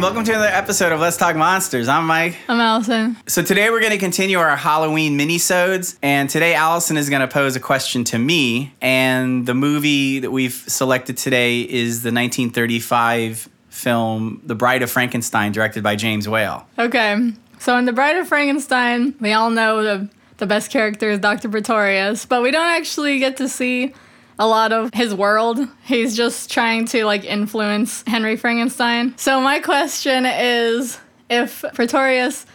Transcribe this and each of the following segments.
welcome to another episode of Let's Talk Monsters. I'm Mike. I'm Allison. So today we're going to continue our Halloween minisodes, and today Allison is going to pose a question to me, and the movie that we've selected today is the 1935 film The Bride of Frankenstein, directed by James Whale. Okay. So in The Bride of Frankenstein, we all know the the best character is Dr. Pretorius, but we don't actually get to see a lot of his world. He's just trying to like influence Henry Frankenstein. So my question is if Pretorius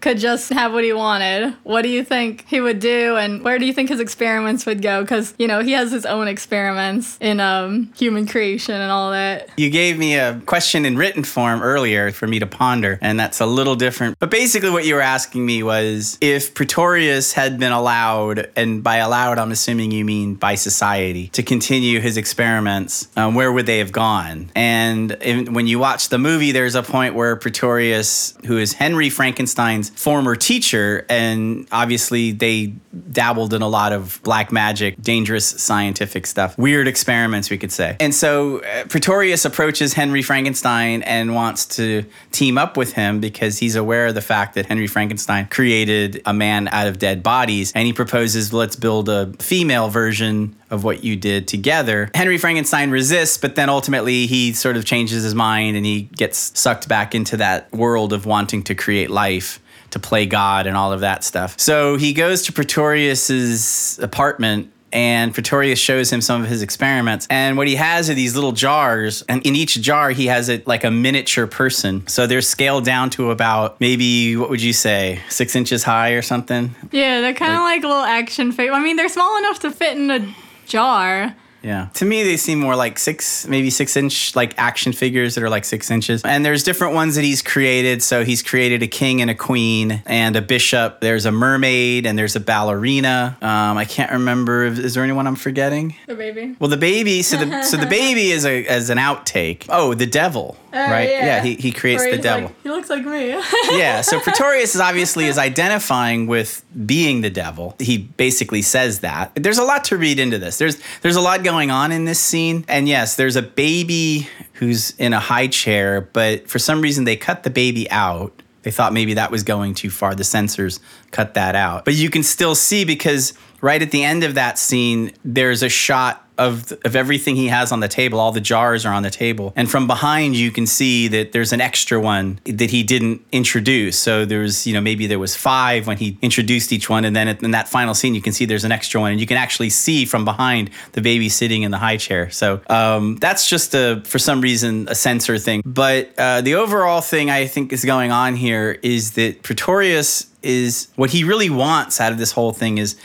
could just have what he wanted, what do you think he would do, and where do you think his experiments would go? Because you know he has his own experiments in um, human creation and all that. You gave me a question in written form earlier for me to ponder, and that's a little different. But basically, what you were asking me was if Pretorius had been allowed, and by allowed, I'm assuming you mean by society, to continue his experiments, um, where would they have gone? And in, when you watch the movie, there's a point where Pretorius, who is Henry Frankenstein's former teacher, and obviously they dabbled in a lot of black magic, dangerous scientific stuff, weird experiments, we could say. And so uh, Pretorius approaches Henry Frankenstein and wants to team up with him because he's aware of the fact that Henry Frankenstein created a man out of dead bodies. And he proposes, let's build a female version of what you did together. Henry Frankenstein resists, but then ultimately he sort of changes his mind and he gets sucked back into that world of wanting to create life to play God and all of that stuff. So he goes to Pretorius's apartment and Pretorius shows him some of his experiments. And what he has are these little jars, and in each jar he has it like a miniature person. So they're scaled down to about maybe what would you say, six inches high or something? Yeah, they're kind of like, like little action figures. I mean, they're small enough to fit in a jar. Yeah. To me, they seem more like six, maybe six inch, like action figures that are like six inches. And there's different ones that he's created. So he's created a king and a queen and a bishop. There's a mermaid and there's a ballerina. Um, I can't remember. Is there anyone I'm forgetting? The baby. Well, the baby. So the so the baby is a as an outtake. Oh, the devil. Uh, right? Yeah. yeah. he, he creates the devil. Like, he looks like me. yeah. So Pretorius is obviously is identifying with being the devil. He basically says that. There's a lot to read into this. There's there's a lot going on in this scene. And yes, there's a baby who's in a high chair, but for some reason they cut the baby out. They thought maybe that was going too far. The censors cut that out. But you can still see because right at the end of that scene, there's a shot of of everything he has on the table. All the jars are on the table, and from behind you can see that there's an extra one that he didn't introduce. So there's you know maybe there was five when he introduced each one, and then in that final scene you can see there's an extra one, and you can actually see from behind the baby sitting in the high chair. So um, that's just a for some reason a censor thing. But uh, the overall thing I think is going on here is that Pretorius is what he really wants out of this whole thing is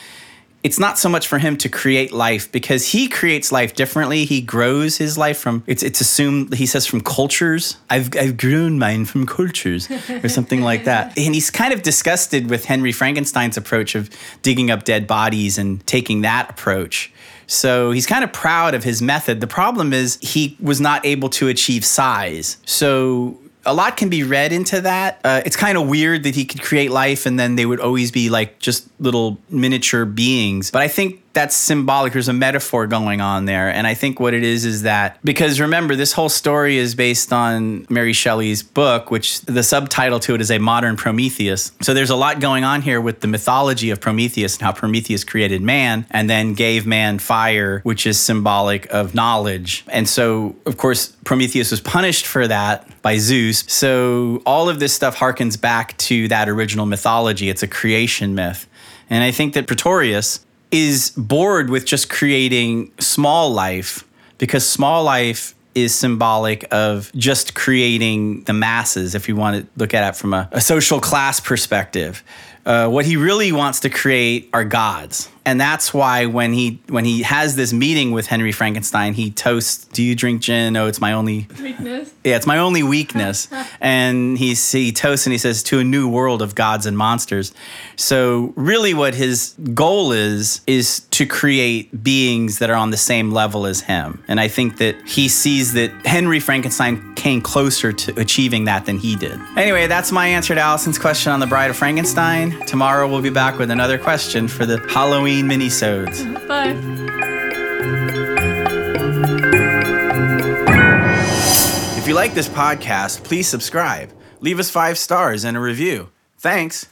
it's not so much for him to create life because he creates life differently. He grows his life from it's it's assumed he says from cultures. I've I've grown mine from cultures or something like that. And he's kind of disgusted with Henry Frankenstein's approach of digging up dead bodies and taking that approach. So he's kind of proud of his method. The problem is he was not able to achieve size. So a lot can be read into that. Uh, it's kind of weird that he could create life and then they would always be like just little miniature beings. But I think that's symbolic. There's a metaphor going on there. And I think what it is is that because remember, this whole story is based on Mary Shelley's book, which the subtitle to it is A Modern Prometheus. So there's a lot going on here with the mythology of Prometheus and how Prometheus created man and then gave man fire, which is symbolic of knowledge. And so, of course, Prometheus was punished for that by Zeus. So all of this stuff harkens back to that original mythology. It's a creation myth. And I think that Pretorius is bored with just creating small life because small life is symbolic of just creating the masses, if you want to look at it from a, a social class perspective. Uh, what he really wants to create are gods and that's why when he when he has this meeting with Henry Frankenstein, he toasts, "Do you drink gin? No, it's my only weakness." Yeah, it's my only weakness. and he he toasts and he says, "To a new world of gods and monsters." So really, what his goal is is to create beings that are on the same level as him. And I think that he sees that Henry Frankenstein came closer to achieving that than he did. Anyway, that's my answer to Allison's question on the Bride of Frankenstein. Tomorrow we'll be back with another question for the Halloween Halloween minisodes. Bye. If you like this podcast, please subscribe. Leave us five stars and a review. Thanks.